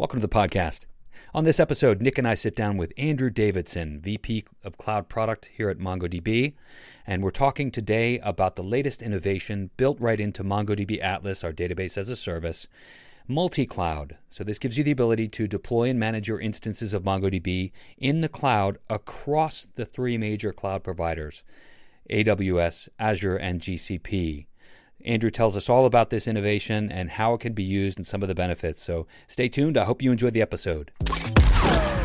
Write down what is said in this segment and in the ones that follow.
Welcome to the podcast. On this episode, Nic and I sit down with Andrew Davidson, VP of Cloud Product here at MongoDB, and we're talking today about the latest innovation built right into MongoDB Atlas, our database as a service, multi cloud. So, this gives you the ability to deploy and manage your instances of MongoDB in the cloud across the three major cloud providers AWS, Azure, and GCP. Andrew tells us all about this innovation and how it can be used and some of the benefits. So stay tuned. I hope you enjoyed the episode.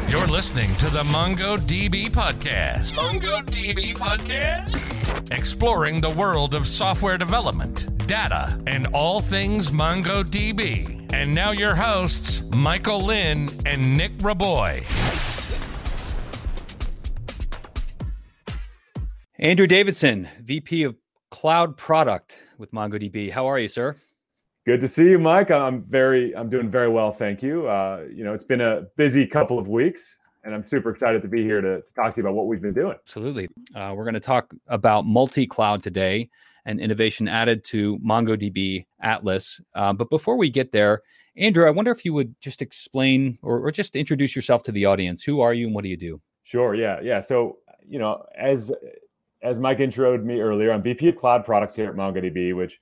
You're listening to the MongoDB Podcast. MongoDB Podcast? Exploring the world of software development, data, and all things MongoDB. And now your hosts, Michael Lynn and Nic Raboy. Andrew Davidson, VP of Cloud Product with MongoDB. How are you, sir? Good to see you, Mike. I'm very, I'm doing very well, thank you. Uh, you know, it's been a busy couple of weeks, and I'm super excited to be here to, to talk to you about what we've been doing. Absolutely. Uh, we're going to talk about multi-cloud today and innovation added to MongoDB Atlas. Uh, but before we get there, Andrew, I wonder if you would just explain or, or just introduce yourself to the audience. Who are you and what do you do? Sure. Yeah. Yeah. So, you know, as as Mike introed me earlier, I'm VP of Cloud Products here at MongoDB, which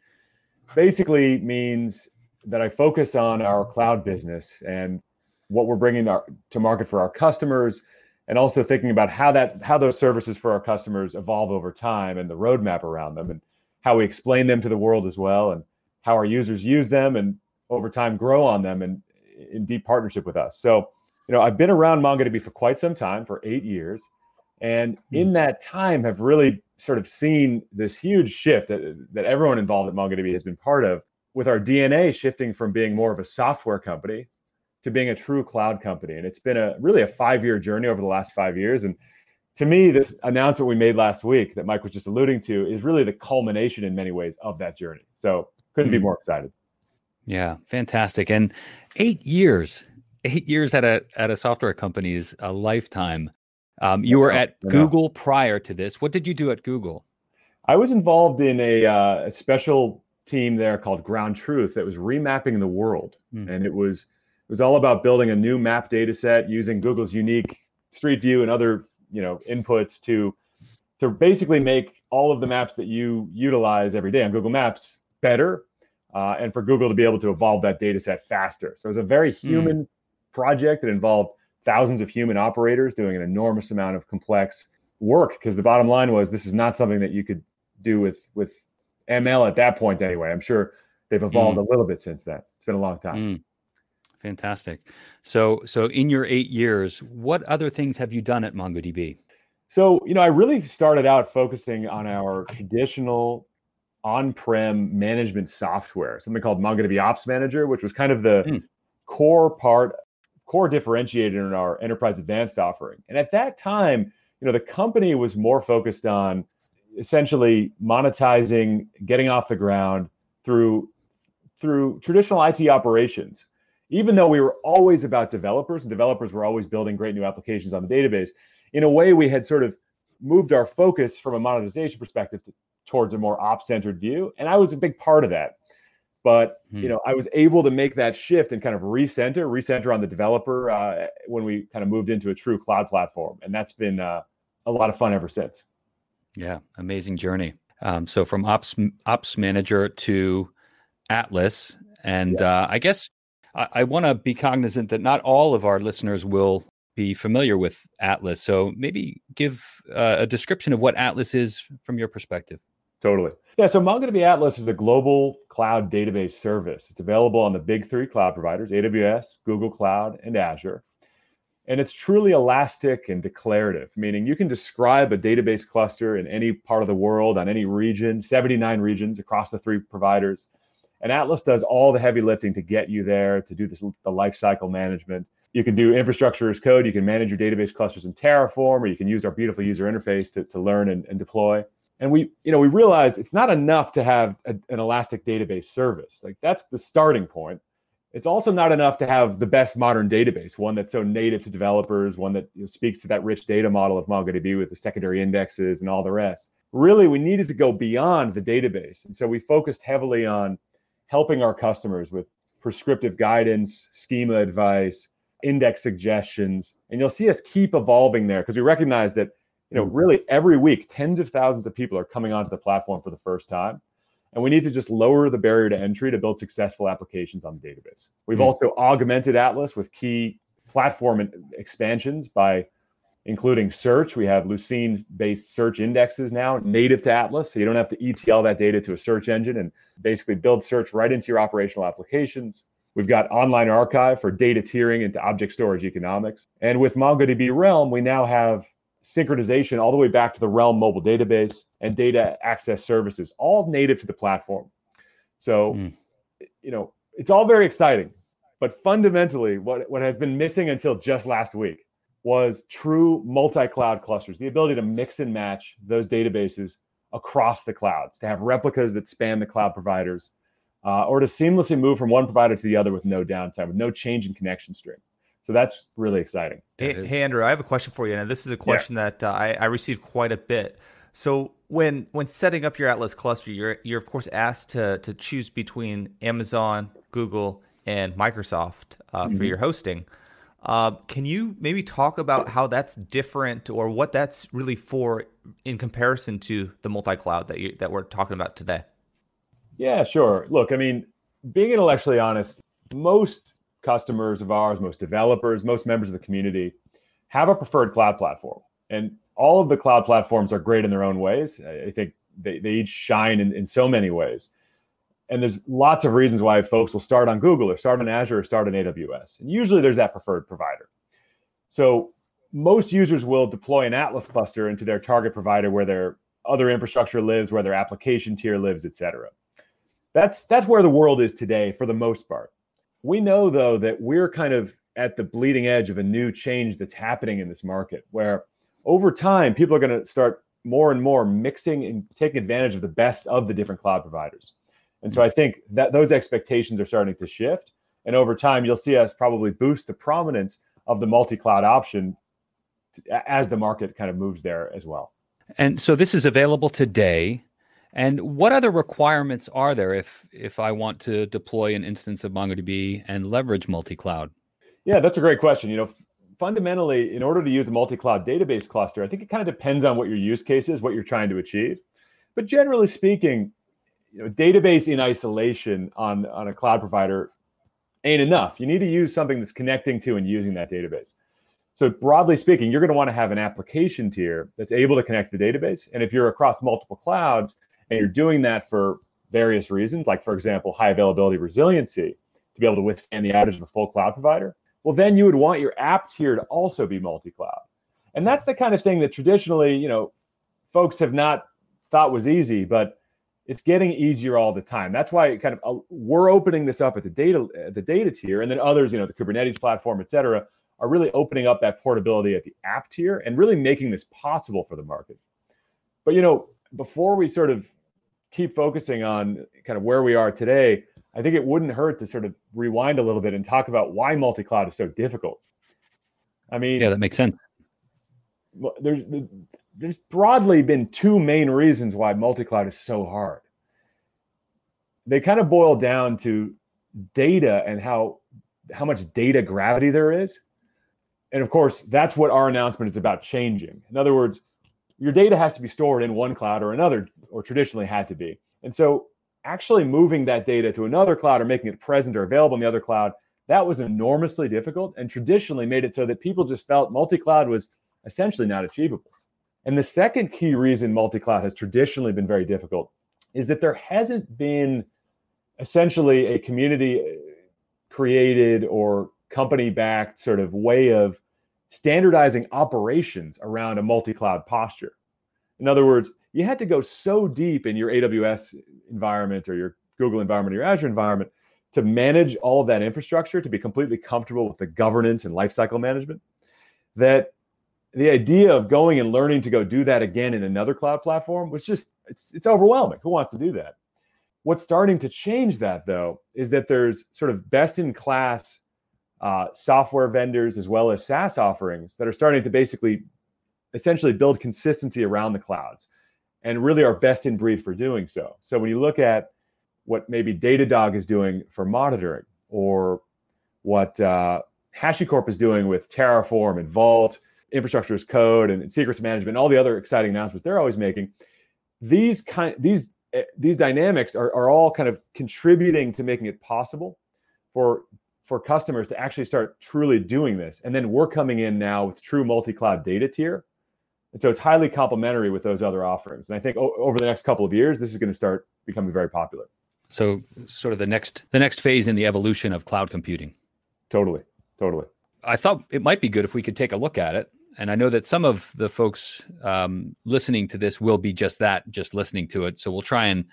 basically means that I focus on our cloud business and what we're bringing our, to market for our customers, and also thinking about how that how those services for our customers evolve over time and the roadmap around them, and how we explain them to the world as well, and how our users use them and over time grow on them and in deep partnership with us. So, you know, I've been around MongoDB for quite some time, for eight years and hmm. in that time have really sort of seen this huge shift that, that everyone involved at MongoDB has been part of with our DNA shifting from being more of a software company to being a true cloud company. And it's been a really a five year journey over the last five years. And to me, this announcement we made last week that Mike was just alluding to is really the culmination in many ways of that journey. So couldn't mm-hmm. be hmm. more excited. Yeah, fantastic. And eight years, eight years at a at a software company is a lifetime. Um, you were at Google prior to this. What did you do at Google? I was involved in a, uh, a special team there called Ground Truth that was remapping the world, mm. and it was it was all about building a new map data set using Google's unique Street View and other you know inputs to to basically make all of the maps that you utilize every day on Google Maps better, uh, and for Google to be able to evolve that data set faster. So it was a very hmm. human mm. project that involved thousands of human operators doing an enormous amount of complex work because the bottom line was this is not something that you could do with with ML at that point anyway. I'm sure they've evolved mm. a little bit since then. It's been a long time. Mm. Fantastic. So so in your 8 years, what other things have you done at MongoDB? So, you know, I really started out focusing on our traditional on-prem management software, something called MongoDB Ops Manager, which was kind of the mm. core part core differentiator in our enterprise advanced offering. And at that time, you know, the company was more focused on essentially monetizing, getting off the ground through through traditional IT operations. Even though we were always about developers and developers were always building great new applications on the database, in a way we had sort of moved our focus from a monetization perspective to, towards a more ops centered view. And I was a big part of that but hmm. you know i was able to make that shift and kind of recenter recenter on the developer uh, when we kind of moved into a true cloud platform and that's been uh, a lot of fun ever since yeah amazing journey um, so from ops ops manager to atlas and yeah. uh, i guess i, I want to be cognizant that not all of our listeners will be familiar with atlas so maybe give uh, a description of what atlas is from your perspective Totally. Yeah. So MongoDB Atlas is a global cloud database service. It's available on the big three cloud providers AWS, Google Cloud, and Azure. And it's truly elastic and declarative, meaning you can describe a database cluster in any part of the world, on any region, 79 regions across the three providers. And Atlas does all the heavy lifting to get you there, to do this, the lifecycle management. You can do infrastructure as code. You can manage your database clusters in Terraform, or you can use our beautiful user interface to, to learn and, and deploy and we you know we realized it's not enough to have a, an elastic database service. Like that's the starting point. It's also not enough to have the best modern database one that's so native to developers one that you know, speaks to that rich data model of mongodb with the secondary indexes and all the rest. Really we needed to go beyond the database. And so we focused heavily on helping our customers with prescriptive guidance, schema advice, index suggestions, and you'll see us keep evolving there because we recognize that you know really every week tens of thousands of people are coming onto the platform for the first time and we need to just lower the barrier to entry to build successful applications on the database. We've mm-hmm. also augmented Atlas with key platform expansions by including search. We have Lucene based search indexes now native to Atlas. So you don't have to ETL that data to a search engine and basically build search right into your operational applications. We've got online archive for data tiering into object storage economics. And with MongoDB Realm, we now have synchronization all the way back to the Realm mobile database and data access services, all native to the platform. So, mm. you know, it's all very exciting. But fundamentally, what, what has been missing until just last week was true multi cloud clusters, the ability to mix and match those databases across the clouds, to have replicas that span the cloud providers, uh, or to seamlessly move from one provider to the other with no downtime, with no change in connection string. So that's really exciting. Hey, hey, Andrew, I have a question for you, and this is a question yeah. that uh, I, I received quite a bit. So when when setting up your Atlas cluster, you're you're of course asked to to choose between Amazon, Google, and Microsoft uh, mm-hmm. for your hosting. Uh, can you maybe talk about how that's different, or what that's really for in comparison to the multi-cloud that you, that we're talking about today? Yeah, sure. Look, I mean, being intellectually honest, most customers of ours, most developers, most members of the community have a preferred cloud platform. And all of the cloud platforms are great in their own ways. I think they, they each shine in, in so many ways. And there's lots of reasons why folks will start on Google or start on Azure or start on AWS. And usually there's that preferred provider. So most users will deploy an Atlas cluster into their target provider where their other infrastructure lives, where their application tier lives, et cetera. That's that's where the world is today for the most part. We know, though, that we're kind of at the bleeding edge of a new change that's happening in this market where over time, people are going to start more and more mixing and taking advantage of the best of the different cloud providers. And so mm. I think that those expectations are starting to shift. And over time, you'll see us probably boost the prominence of the multi cloud option as the market kind of moves there as well. And so this is available today. And what other requirements are there if if I want to deploy an instance of MongoDB and leverage multi-cloud? Yeah, that's a great question. You know, fundamentally, in order to use a multi-cloud database cluster, I think it kind of depends on what your use case is, what you're trying to achieve. But generally speaking, you know, database in isolation on on a cloud provider ain't enough. You need to use something that's connecting to and using that database. So broadly speaking, you're going to want to have an application tier that's able to connect to the database. And if you're across multiple clouds, and you're doing that for various reasons, like for example, high availability resiliency to be able to withstand the outage of a full cloud provider, well, then you would want your app tier to also be multi-cloud. And that's the kind of thing that traditionally, you know, folks have not thought was easy, but it's getting easier all the time. That's why kind of uh, we're opening this up at the data at the data tier, and then others, you know, the Kubernetes platform, et cetera, are really opening up that portability at the app tier and really making this possible for the market. But you know, before we sort of keep focusing on kind of where we are today, I think it wouldn't hurt to sort of rewind a little bit and talk about why multi-cloud is so difficult. I mean, yeah, that makes sense. There's there's broadly been two main reasons why multi-cloud is so hard. They kind of boil down to data and how how much data gravity there is. And of course, that's what our announcement is about changing. In other words, your data has to be stored in one cloud or another, or traditionally had to be. And so actually moving that data to another cloud or making it present or available in the other cloud, that was enormously difficult and traditionally made it so that people just felt multi-cloud was essentially not achievable. And the second key reason multi-cloud has traditionally been very difficult is that there hasn't been essentially a community created or company backed sort of way of standardizing operations around a multi-cloud posture. In other words, you had to go so deep in your AWS environment or your Google environment or your Azure environment to manage all of that infrastructure to be completely comfortable with the governance and lifecycle management that the idea of going and learning to go do that again in another cloud platform was just it's it's overwhelming. Who wants to do that? What's starting to change that though is that there's sort of best in class uh, software vendors as well as SaaS offerings that are starting to basically essentially build consistency around the clouds and really are best in breed for doing so. So when you look at what maybe Datadog is doing for monitoring or what uh, HashiCorp is doing with Terraform and Vault, infrastructure as code, and secrets management, and all the other exciting announcements they're always making. These kind these eh, these dynamics are, are all kind of contributing to making it possible for for customers to actually start truly doing this. And then we're coming in now with true multi-cloud data tier. And so it's highly complementary with those other offerings. And I think o- over the next couple of years, this is going to start becoming very popular. So sort of the next the next phase in the evolution of cloud computing. Totally. Totally. I thought it might be good if we could take a look at it. And I know that some of the folks um, listening to this will be just that, just listening to it. So we'll try and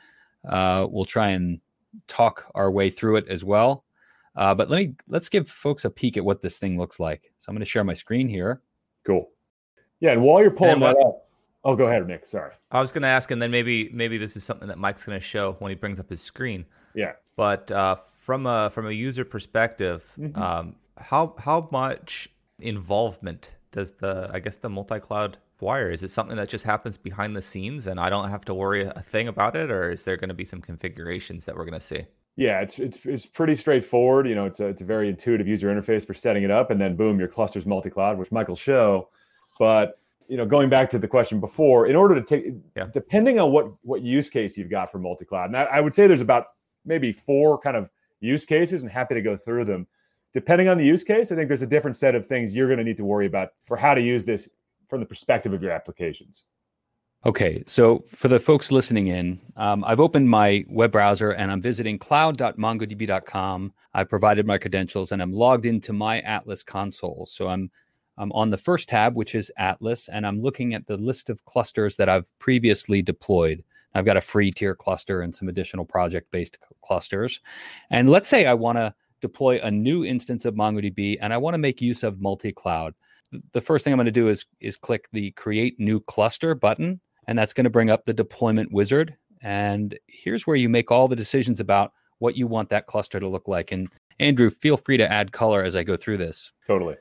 uh, we'll try and talk our way through it as well. Uh, but let me let's give folks a peek at what this thing looks like. So I'm going to share my screen here. Cool. Yeah, and while you're pulling that up, oh, go ahead, Nic. Sorry. I was going to ask, and then maybe maybe this is something that Mike's going to show when he brings up his screen. Yeah. But uh, from a from a user perspective, mm-hmm. um, how how much involvement does the I guess the multi-cloud wire? Is it something that just happens behind the scenes and I don't have to worry a thing about it, or is there going to be some configurations that we're going to see? Yeah, it's it's it's pretty straightforward. You know, it's a it's a very intuitive user interface for setting it up, and then boom, your cluster's multi-cloud, which Michael show. But you know, going back to the question before, in order to take, yeah. depending on what what use case you've got for multi-cloud, and I, I would say there's about maybe four kind of use cases, and happy to go through them. Depending on the use case, I think there's a different set of things you're going to need to worry about for how to use this from the perspective of your applications. Okay, so for the folks listening in, um, I've opened my web browser and I'm visiting cloud.mongodb.com. I provided my credentials and I'm logged into my Atlas console. So I'm I'm on the first tab, which is Atlas, and I'm looking at the list of clusters that I've previously deployed. I've got a free tier cluster and some additional project based clusters. And let's say I want to deploy a new instance of MongoDB and I want to make use of multi cloud. The first thing I'm going to do is, is click the create new cluster button and that's going to bring up the deployment wizard. And here's where you make all the decisions about what you want that cluster to look like. And Andrew, feel free to add color as I go through this. Totally.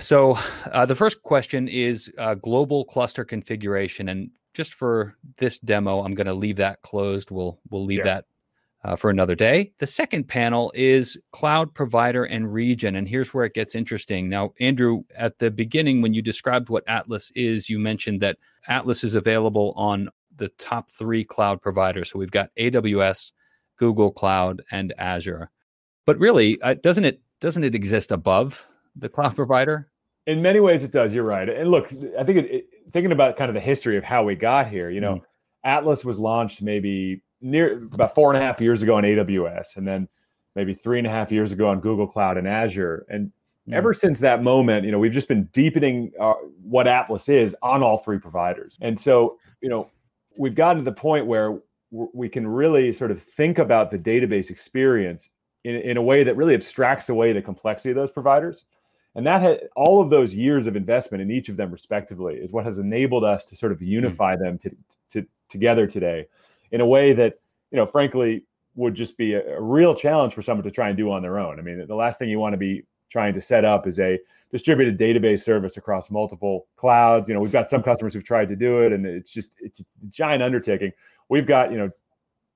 So uh, the first question is uh, global cluster configuration, and just for this demo, I'm going to leave that closed. We'll we'll leave yeah. that uh, for another day. The second panel is cloud provider and region, and here's where it gets interesting. Now, Andrew, at the beginning when you described what Atlas is, you mentioned that Atlas is available on the top three cloud providers. So we've got AWS, Google Cloud, and Azure. But really, uh, doesn't it doesn't it exist above the cloud provider? In many ways, it does. You're right. And look, I think it, it, thinking about kind of the history of how we got here, you know, mm. Atlas was launched maybe near about four and a half years ago on AWS, and then maybe three and a half years ago on Google Cloud and Azure. And mm. ever since that moment, you know, we've just been deepening uh, what Atlas is on all three providers. And so, you know, we've gotten to the point where we can really sort of think about the database experience in, in a way that really abstracts away the complexity of those providers and that had all of those years of investment in each of them respectively is what has enabled us to sort of hmm. unify mm. them to, to together today in a way that you know frankly would just be a, a, real challenge for someone to try and do on their own. I mean the last thing you want to be trying to set up is a distributed database service across multiple clouds. You know we've got some customers who've tried to do it and it's just it's a giant undertaking. We've got you know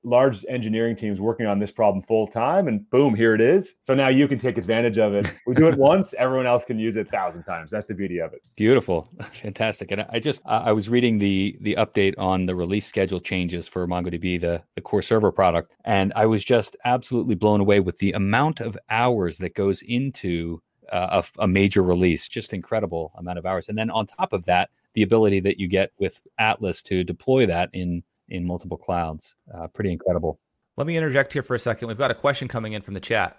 large engineering teams working on this problem full time and boom here it is. So now you can take advantage of it. We do it once everyone else can use it a thousand times. That's the beauty of it. Beautiful. Fantastic. And i just i was reading the the update on the release schedule changes for mongodb the the core server product and i was just absolutely blown away with the amount of hours that goes into uh, a, a major release. Just incredible amount of hours. And then on top of that the ability that you get with atlas to deploy that in in multiple clouds. Uh, pretty incredible. Let me interject here for a second. We've got a question coming in from the chat.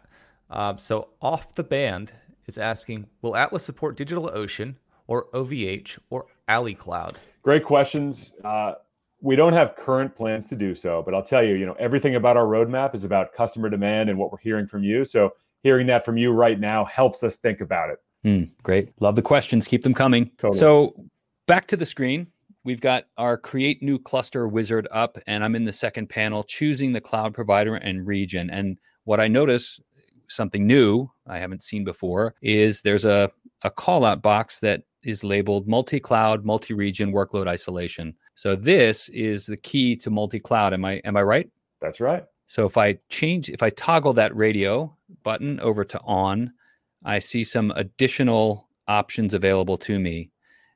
Uh, so, off the band is asking Will Atlas support DigitalOcean or OVH or AliCloud? Great questions. Uh, we don't have current plans to do so, but I'll tell you, you know, everything about our roadmap is about customer demand and what we're hearing from you. So, hearing that from you right now helps us think about it. Mm, great. Love the questions. Keep them coming. Totally. So, back to the screen we've got our create new cluster wizard up and i'm in the second panel choosing the cloud provider and region. And what i notice something new i haven't seen before is there's a, a call out box that is labeled multi-cloud multi-region workload isolation. So this is the key to multi-cloud. Am i am i right? That's right. So if I change, if I toggle that radio button over to on, I see some additional options available to me.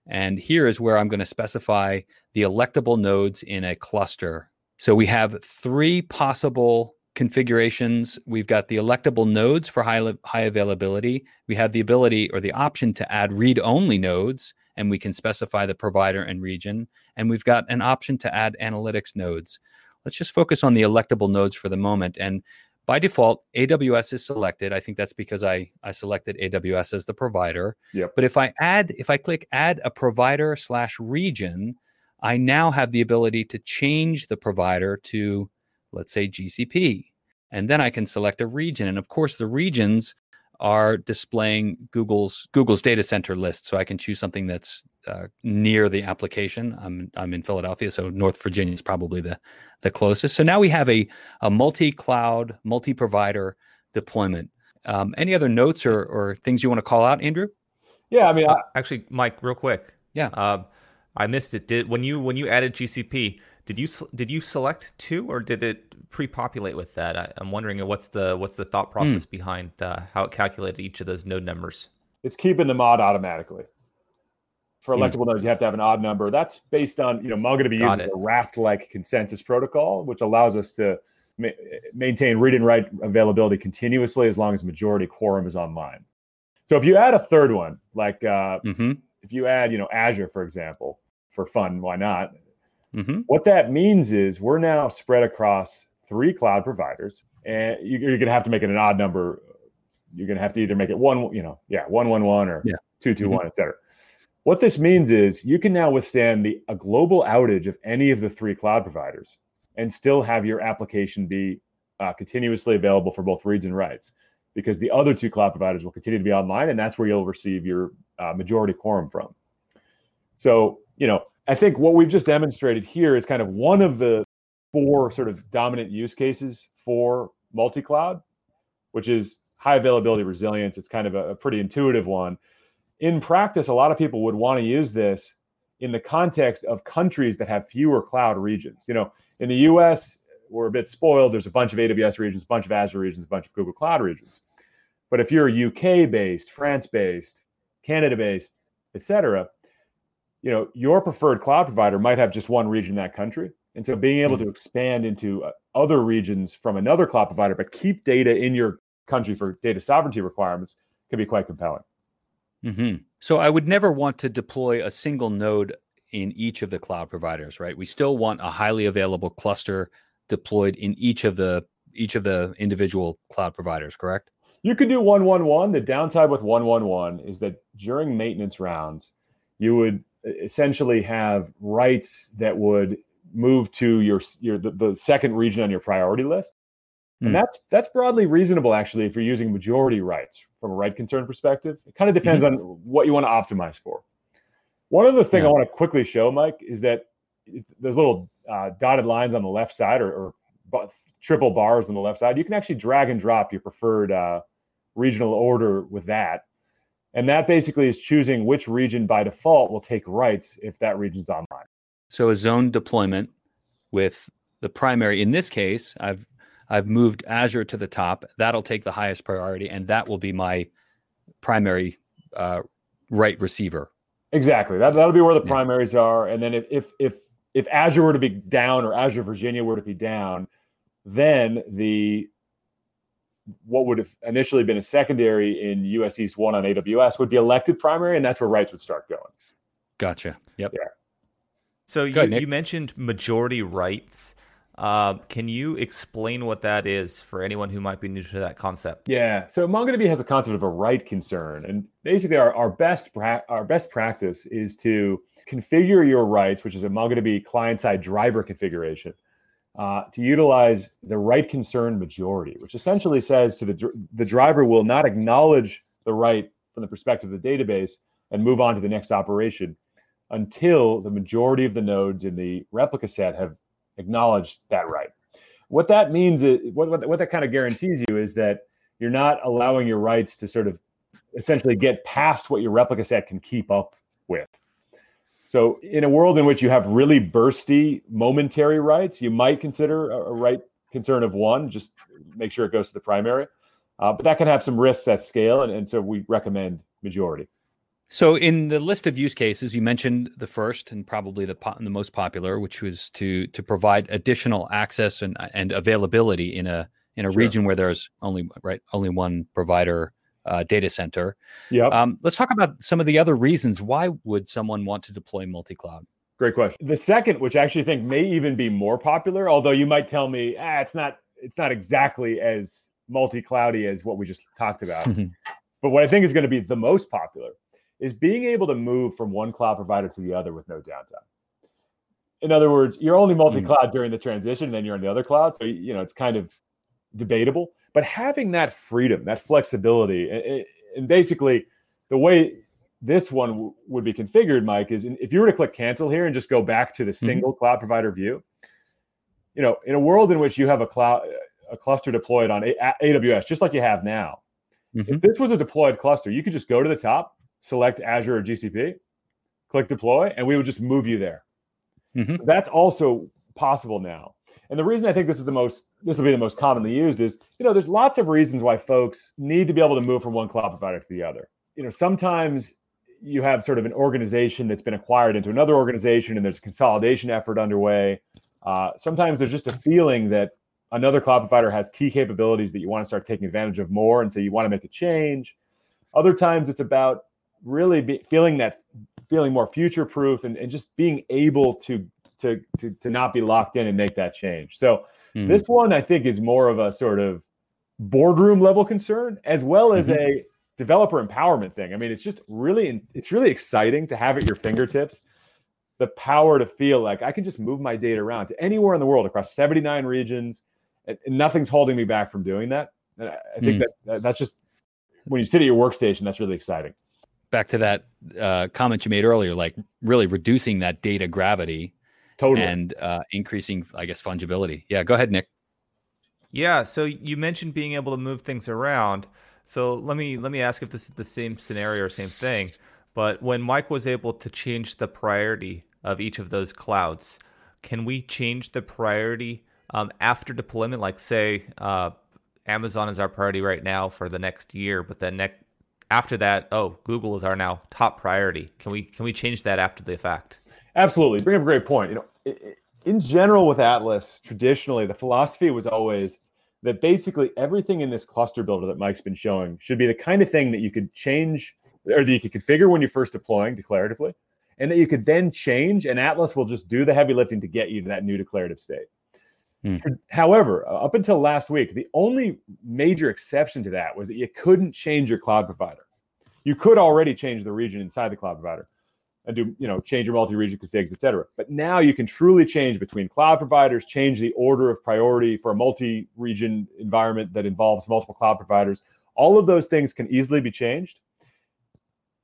And here is where I'm going to specify the electable nodes in a cluster. So we have three possible configurations. We've got the electable nodes for high, high availability. We have the ability or the option to add read only nodes, and we can specify the provider and region. And we've got an option to add analytics nodes. Let's just focus on the electable nodes for the moment. And by default, AWS is selected. I think that's because I, I selected AWS as the provider. Yep. But if I add, if I click add a provider slash region, I now have the ability to change the provider to, let's say, GCP. And then I can select a region. And of course, the regions are displaying Google's Google's data center list. So I can choose something that's uh, near the application. I'm I'm in Philadelphia, so North Virginia is probably the the closest. So now we have a a multi cloud, multi provider deployment. Um, any other notes or or things you want to call out, Andrew? Yeah, I mean, uh, actually, Mike, real quick. Yeah, um, I missed it. Did when you when you added GCP? Did you did you select two or did it pre-populate with that? I, am wondering what's the what's the thought process mm. behind uh, how it calculated each of those node numbers. It's keeping the mod automatically. For electable mm. nodes, you have to have an odd number. That's based on you know MongoDB Got uses it. a raft-like consensus protocol, which allows us to ma- maintain read and write availability continuously as long as majority quorum is online. So if you add a third one, like uh, mm-hmm. if you add you know Azure, for example, for fun, why not? Mm-hmm. What that means is we're now spread across three cloud providers, and you, are going to have to make it an odd number. You're going to have to either make it one, you know, yeah, one one one or yeah. two two one, mm-hmm. et cetera. What this means is you can now withstand the a global outage of any of the three cloud providers and still have your application be uh, continuously available for both reads and writes because the other two cloud providers will continue to be online and that's where you'll receive your uh, majority quorum from. So, you know, I think what we've just demonstrated here is kind of one of the four sort of dominant use cases for multi-cloud, which is high availability resilience. It's kind of a, a pretty intuitive one. In practice, a lot of people would want to use this in the context of countries that have fewer cloud regions. You know, in the US, we're a bit spoiled. There's a bunch of AWS regions, a bunch of Azure regions, a bunch of Google Cloud regions. But if you're UK based, France based, Canada based, et cetera, you know your preferred cloud provider might have just one region in that country. And so being able mm-hmm. to expand into uh, other regions from another cloud provider but keep data in your country for data sovereignty requirements can be quite compelling. Mm-hmm. so i would never want to deploy a single node in each of the cloud providers right? We still want a highly available cluster deployed in each of the each of the individual cloud providers correct? You could do 111 the downside with 111 is that during maintenance rounds you would essentially have writes that would move to your your the, the second region on your priority list. And mm. that's that's broadly reasonable actually if you're using majority writes from a write concern perspective. It kind of depends mm-hmm. on what you want to optimize for. One other thing yeah. I want to quickly show, Mike, is that those little uh, dotted lines on the left side or, or triple bars on the left side, you can actually drag and drop your preferred uh, regional order with that. And that basically is choosing which region by default will take writes if that region's online. So a zone deployment with the primary. In this case, I've I've moved Azure to the top. That'll take the highest priority, and that will be my primary uh, write receiver. Exactly. That that'll be where the primaries are. And then if if if if Azure were to be down or Azure Virginia were to be down, then the what would have initially been a secondary in US East 1 on AWS would be elected primary, and that's where writes would start going. Gotcha. Yep. Yeah. So you, you mentioned majority writes. Uh, can you explain what that is for anyone who might be new to that concept? Yeah. So MongoDB has a concept of a write concern, and basically our, our best pra- our best practice is to configure your writes, which is a MongoDB client side driver configuration, uh, to utilize the write concern majority, which essentially says to the the driver will not acknowledge the write from the perspective of the database and move on to the next operation until the majority of the nodes in the replica set have acknowledged that write. What that means is what, what, what that kind of guarantees you is that you're not allowing your writes to sort of essentially get past what your replica set can keep up with. So, in a world in which you have really bursty momentary writes, you might consider a, a write concern of one, just make sure it goes to the primary. Uh, but that can have some risks at scale, and, and so we recommend majority. So, in the list of use cases, you mentioned the first and probably the po- the most popular, which was to to provide additional access and and availability in a in a sure. region where there's only right only one provider uh, data center. Yeah. Um, let's talk about some of the other reasons. Why would someone want to deploy multi cloud? Great question. The second, which I actually think may even be more popular, although you might tell me, ah, it's not it's not exactly as multi-cloudy as what we just talked about. but what I think is going to be the most popular is being able to move from one cloud provider to the other with no downtime. In other words, you're only multi-cloud mm. during the transition, and then you're on the other cloud. So you know it's kind of debatable. But having that freedom, that flexibility, and basically the way this one w- would be configured, Mike, is if you were to click cancel here and just go back to the mm-hmm. single mm-hmm. cloud provider view, you know, in a world in which you have a cloud, a cluster deployed on a- AWS, just like you have now, mm-hmm. if this was a deployed cluster, you could just go to the top, select Azure or GCP, click deploy, and we would just move you there. Mm-hmm. That's also possible now. And the reason I think this is the most, this will be the most commonly used is, you know, there's lots of reasons why folks need to be able to move from one cloud provider to the other. You know, sometimes you have sort of an organization that's been acquired into another organization and there's a consolidation effort underway. Uh, sometimes there's just a feeling that another cloud provider has key capabilities that you want to start taking advantage of more. And so you want to make a change. Other times it's about really be, feeling that feeling more future proof and, and just being able to, to, to, to not be locked in and make that change. So mm-hmm. this one I think is more of a sort of boardroom level concern as well as mm-hmm. a developer empowerment thing. I mean, it's just really it's really exciting to have at your fingertips the power to feel like I can just move my data around to anywhere in the world across 79 regions, and, nothing's holding me back from doing that. And I, I think mm. that that's just when you sit at your workstation, that's really exciting. Back to that uh, comment you made earlier, like really reducing that data gravity, totally, and uh, increasing, I guess, fungibility. Yeah, go ahead, Nic. Yeah, so you mentioned being able to move things around. So let me let me ask if this is the same scenario or same thing. But when Mike was able to change the priority of each of those clouds, can we change the priority um, after deployment? Like say uh, Amazon is our priority right now for the next year, but then next after that, oh, Google is our now top priority. Can we can we change that after the fact? Absolutely. Bring up a great point. You know, in general with Atlas, traditionally the philosophy was always that basically everything in this cluster builder that Mike's been showing should be the kind of thing that you could change or that you could configure when you're first deploying declaratively, and that you could then change, and Atlas will just do the heavy lifting to get you to that new declarative state. Hmm. However, up until last week, the only major exception to that was that you couldn't change your cloud provider. You could already change the region inside the cloud provider, and do you know change your multi-region configs, et cetera. But now you can truly change between cloud providers, change the order of priority for a multi-region environment that involves multiple cloud providers. All of those things can easily be changed.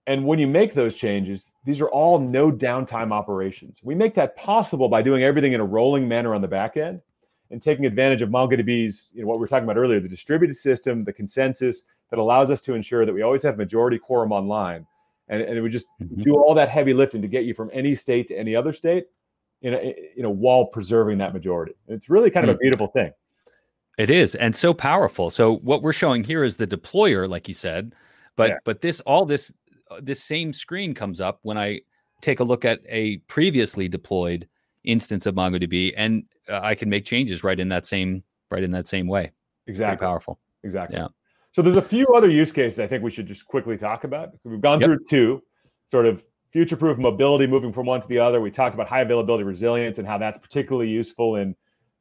And when you make those changes, these are all no downtime operations. We make that possible by doing everything in a rolling manner on the back end and taking advantage of MongoDB's, you know, what we were talking about earlier, the distributed system, the consensus that allows us to ensure that we always have majority quorum online and, and it would just mm-hmm. do all that heavy lifting to get you from any state to any other state, you know, you know, while preserving that majority. It's really kind of mm-hmm. a mm. beautiful thing. It is, and so powerful. So what we're showing here is the deployer, like you said, but yeah. but this all this uh, this same screen comes up when I take a look at a previously deployed instance of MongoDB, and uh, I can make changes right in that same right in that same way. Exactly, Pretty powerful. Exactly. Yeah. So there's a few other use cases I think we should just quickly talk about. We've gone yep. through two, sort of future-proof mobility, moving from one to the other. We talked about high availability resilience and how that's particularly useful in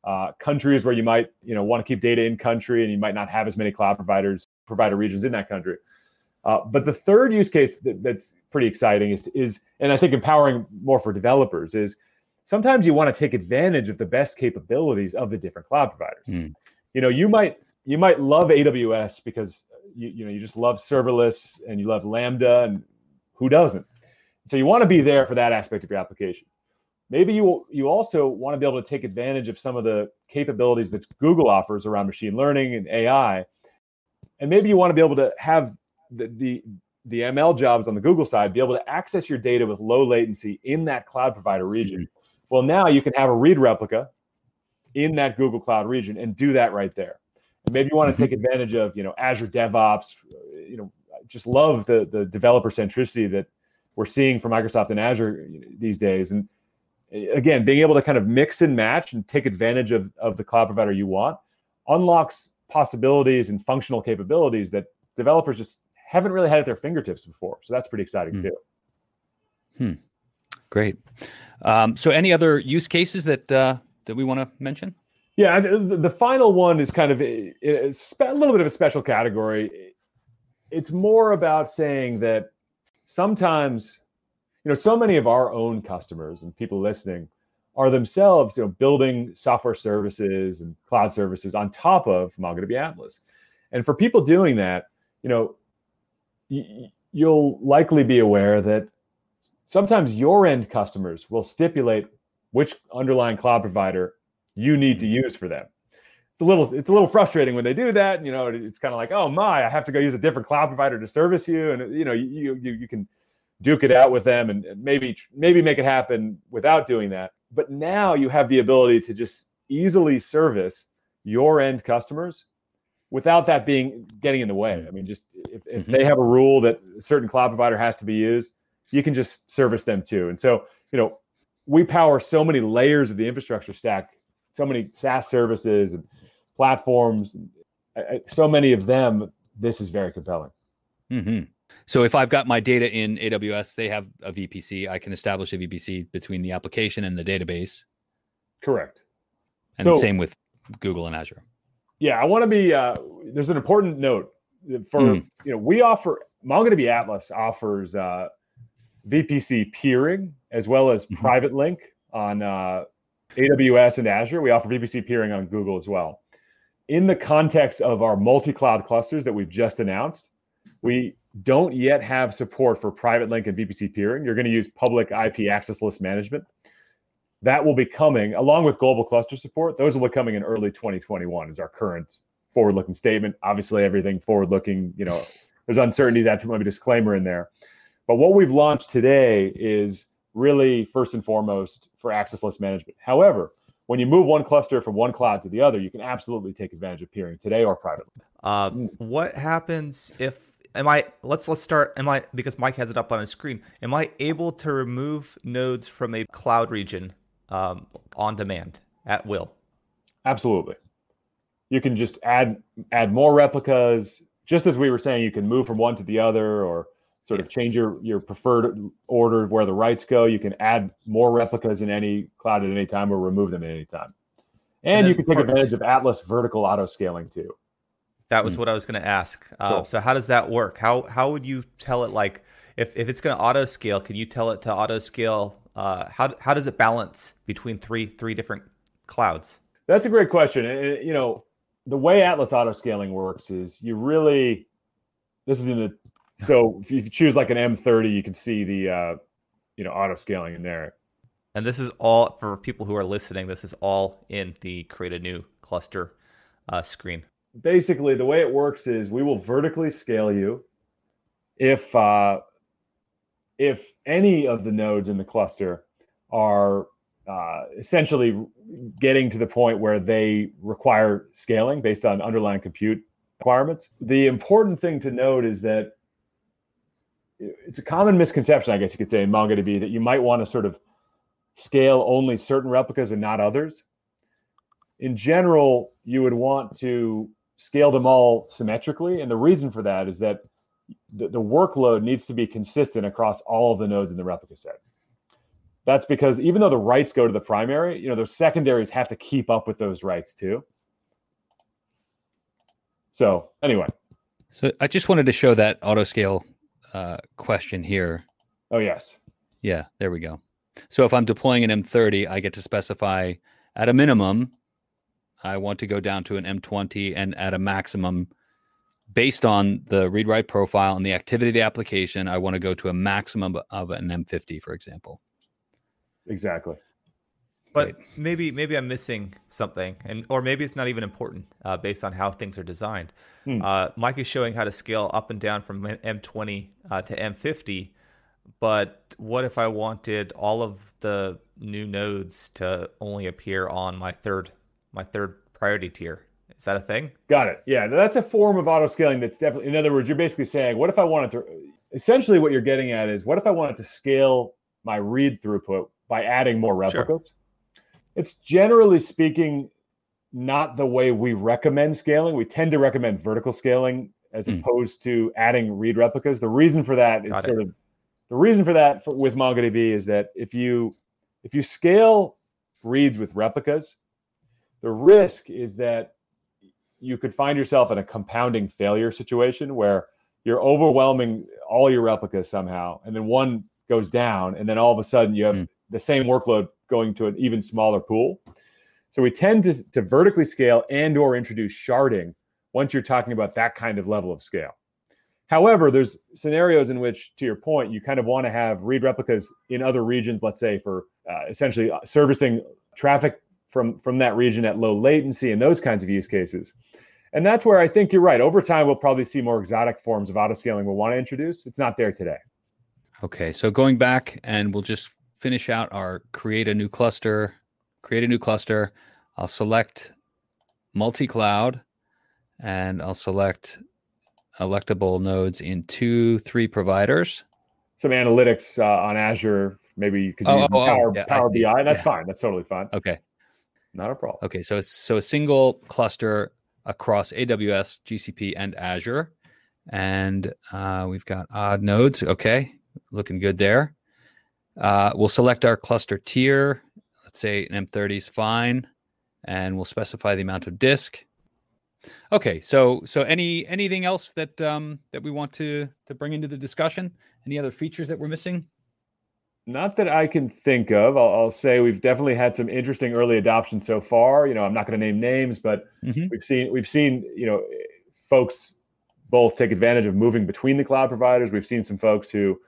uh, countries where you might, you know, want to keep data in country and you might not have as many cloud providers, provider regions in that country. Uh, but the third use case that, that's pretty exciting is, is, and I think empowering more for developers is sometimes you want to take advantage of the best capabilities of the different cloud providers. Mm. You know, you might you might love AWS because you, you know you just love serverless and you love Lambda and who doesn't? So you want to be there for that aspect of your application. Maybe you you also want to be able to take advantage of some of the capabilities that Google offers around machine learning and AI, and maybe you want to be able to have the, the the ML jobs on the Google side be able to access your data with low latency in that cloud provider region. Well, now you can have a read replica in that Google Cloud region and do that right there. Maybe you want to take advantage of, you know, Azure DevOps, you know, just love the the developer centricity that we're seeing from Microsoft and Azure these days. And again, being able to kind of mix and match and take advantage of, of the cloud provider you want unlocks possibilities and functional capabilities that developers just haven't really had at their fingertips before. So that's pretty exciting hmm. too. Hmm. Great. Um, so, any other use cases that uh, that we want to mention? Yeah, the final one is kind of a, a, little bit of a special category. It's more about saying that sometimes, you know, so many of our own customers and people listening are themselves, you know, building software services and cloud services on top of MongoDB Atlas. And for people doing that, you know, y- you'll likely be aware that sometimes your end customers will stipulate which underlying cloud provider you need to use for them. It's a little it's a little frustrating when they do that. You know, it's kind of like, oh my, I have to go use a different cloud provider to service you, and you know, you you you can duke it out with them and maybe maybe make it happen without doing that. But now you have the ability to just easily service your end customers without that being getting in the way. I mean, just if, if mm-hmm. they have a rule that a certain cloud provider has to be used, you can just service them too. And so, you know, we power so many layers of the infrastructure stack so many SaaS services and platforms, so many of them. This is very compelling. Mm-hmm. So if I've got my data in AWS, they have a VPC. I can establish a VPC between the application and the database. Correct. And so, same with Google and Azure. Yeah, I want to be. Uh, there's an important note for mm. you know we offer MongoDB Atlas offers uh, VPC peering as well as mm-hmm. private link on uh, AWS and Azure. We offer VPC peering on Google as well. In the context of our multi cloud clusters that we've just announced, we don't yet have support for private link and VPC peering. You're going to use public IP access list management. That will be coming along with global cluster support. Those will be coming in early 2021 is our current forward looking statement. Obviously, everything forward looking, you know, there's uncertainty. That's maybe disclaimer in there. But what we've launched today is really first and foremost for access list management. However, when you move one cluster from one cloud to the other, you can absolutely take advantage of peering today or privately. Uh, what happens if am I let's let's start am I because Mike has it up on his screen. Am I able to remove nodes from a cloud region um, on demand at will? Absolutely. You can just add add more replicas. Just as we were saying, you can move from one to the other or sort of change your your preferred order of where the writes go. You can add more replicas in any cloud at any time or remove them at any time. And, and you can take advantage of Atlas vertical auto scaling too. That was mm. what I was going to ask. Uh, cool. So how does that work? How how would you tell it like if, if it's going to auto scale? Can you tell it to auto scale? Uh, how how does it balance between three three different clouds? That's a great question. And, you know, the way Atlas auto scaling works is you really this is in the so if you choose like an M30, you can see the uh, you know auto scaling in there. And this is all for people who are listening. This is all in the create a new cluster uh, screen. Basically, the way it works is we will vertically scale you if uh, if any of the nodes in the cluster are uh, essentially getting to the point where they require scaling based on underlying compute requirements. The important thing to note is that it's a common misconception, I guess you could say, in MongoDB that you might want to sort of scale only certain replicas and not others. In general, you would want to scale them all symmetrically. And the reason for that is that the, the workload needs to be consistent across all of the nodes in the replica set. That's because even though the writes go to the primary, you know, those secondaries have to keep up with those writes too. So anyway. So I just wanted to show that auto scale uh, question here. Oh, yes. Yeah, there we go. So if I'm deploying an M30, I get to specify at a minimum, I want to go down to an M20 and at a maximum, based on the read write profile and the activity of the application, I want to go to a maximum of an M50, for example. Exactly. But maybe maybe I'm missing something, and or maybe it's not even important uh, based on how things are designed. Hmm. Uh, Mike is showing how to scale up and down from M20 uh, to M50, but what if I wanted all of the new nodes to only appear on my third my third priority tier. Is that a thing? Got it. Yeah, that's a form of auto scaling that's definitely, in other words, you're basically saying, what if I wanted to, essentially what you're getting at is, what if I wanted to scale my read throughput by adding more replicas? Sure. It's generally speaking not the way we recommend scaling. We tend to recommend vertical scaling as mm. opposed to adding read replicas. The reason for that is Got sort it. of the reason for that for, with MongoDB is that if you if you scale reads with replicas, the risk is that you could find yourself in a compounding failure situation where you're overwhelming all your replicas somehow, and then one goes down, and then all of a sudden you have mm. the same workload going to an even smaller pool. So we tend to, to vertically scale and or introduce sharding once you're talking about that kind of level of scale. However, there's scenarios in which, to your point, you kind of want to have read replicas in other regions, let's say for uh, essentially servicing traffic from, from that region at low latency and those kinds of use cases. And that's where I think you're right. Over time, we'll probably see more exotic forms of autoscaling we'll want to introduce. It's not there today. Okay. So going back and we'll just finish out our create a new cluster, create a new cluster. I'll select multi cloud and I'll select electable nodes in two, three providers. Some analytics uh, on Azure. Maybe you could oh, use oh, oh Power, yeah, Power BI. That's yeah. fine. That's totally fine. Okay. Not a problem. Okay. So, so a single cluster across AWS, GCP, and Azure. And uh, we've got odd nodes. Okay. Looking good there. Uh, we'll select our cluster tier. Let's say an M30 is fine. And we'll specify the amount of disk. Okay, so so any anything else that um, that we want to to bring into the discussion? Any other features that we're missing? Not that I can think of. I'll, I'll say we've definitely had some interesting early adoption so far. You know, I'm not going to name names, but mm-hmm. we've seen we've seen you know folks both take advantage of moving between the cloud providers. We've seen some folks who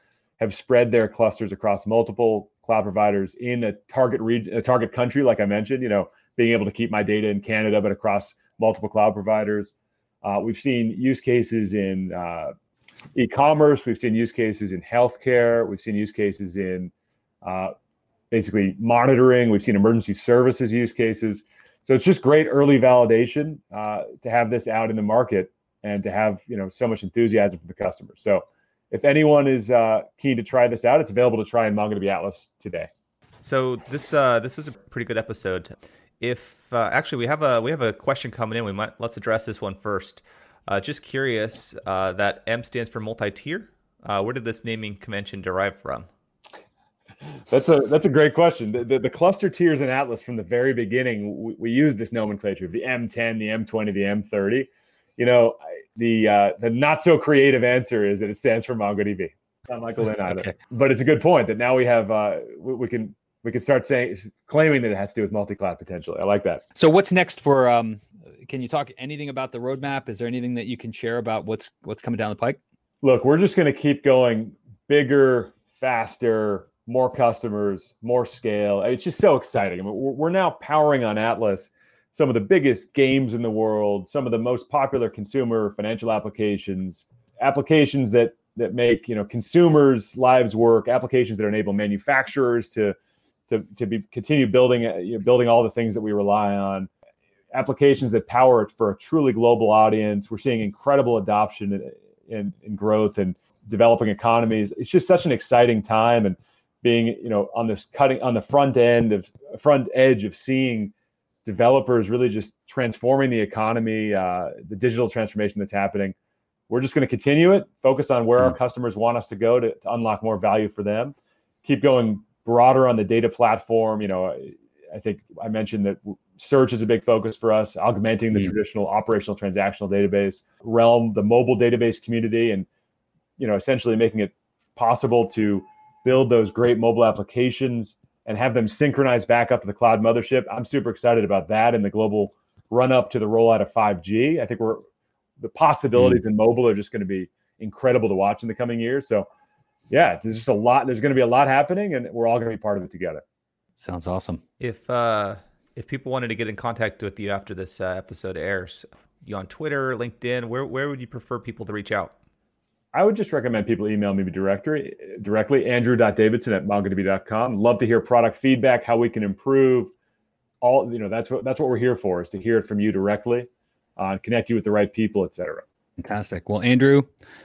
have spread their clusters across multiple cloud providers in a target region, a target country, like I mentioned. You know, being able to keep my data in Canada, but across multiple cloud providers. Uh, we've seen use cases in uh, e-commerce. We've seen use cases in healthcare. We've seen use cases in uh, basically monitoring. We've seen emergency services use cases. So it's just great early validation uh, to have this out in the market and to have you know so much enthusiasm from the customers. So if anyone is uh, keen to try this out, it's available to try in MongoDB Atlas today. So this uh, this was a pretty good episode if uh, actually we have a we have a question coming in, we might let's address this one first. Uh, just curious uh, that M stands for multi-tier. Uh, where did this naming convention derive from? That's a that's a great question. The, the, the cluster tiers in Atlas from the very beginning, we, we used this nomenclature of the M10, the M20, the M30. You know, the uh, the not so creative answer is that it stands for MongoDB. Not Michael Lynn either, okay. but it's a good point that now we have uh, we, we can we can start saying claiming that it has to do with multi-cloud potentially. I like that. So what's next for um can you talk anything about the roadmap? Is there anything that you can share about what's what's coming down the pike? Look, we're just going to keep going bigger, faster, more customers, more scale. It's just so exciting. I mean, we're now powering on Atlas some of the biggest games in the world, some of the most popular consumer financial applications, applications that that make you know consumers' lives work, applications that enable manufacturers to to to be continue building uh, you know, building all the things that we rely on applications that power it for a truly global audience. We're seeing incredible adoption and, and, growth and developing economies. It's just such an exciting time and being you know on this cutting on the front end of front edge of seeing developers really just transforming the economy uh, the digital transformation that's happening we're just going to continue it focus on where mm-hmm. our customers want us to go to, to unlock more value for them keep going broader on the data platform. You know, I think I mentioned that search is a big focus for us, augmenting the mm. traditional operational transactional database realm, the mobile database community, and you know, essentially making it possible to build those great mobile applications and have them synchronize back up to the cloud mothership. I'm super excited about that and the global run up to the rollout of 5G. I think we're the possibilities mm. in mobile are just going to be incredible to watch in the coming years. So yeah, there's just a lot. There's going to be a lot happening, and we're all going to be part of it together. Sounds awesome. If uh, if people wanted to get in contact with you after this uh, episode airs, you on Twitter, LinkedIn, where where would you prefer people to reach out? I would just recommend people email me directly, directly andrew.davidson at mongodb.com. Love to hear product feedback, how we can improve. all you know that's what that's what we're here for is to hear it from you directly, uh, connect you with the right people, etc. Fantastic. Well, Andrew,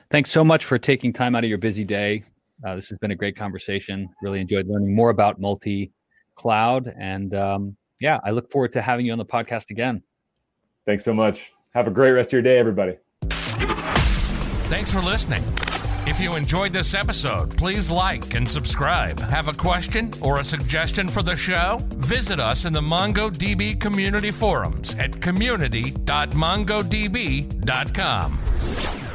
thanks so much for taking time out of your busy day. Uh, this has been a great conversation. Really enjoyed learning more about multi cloud, and um, yeah, I look forward to having you on the podcast again. Thanks so much. Have a great rest of your day, everybody. Thanks for listening. If you enjoyed this episode, please like and subscribe. Have a question or a suggestion for the show? Visit us in the MongoDB community forums at community.mongodb.com.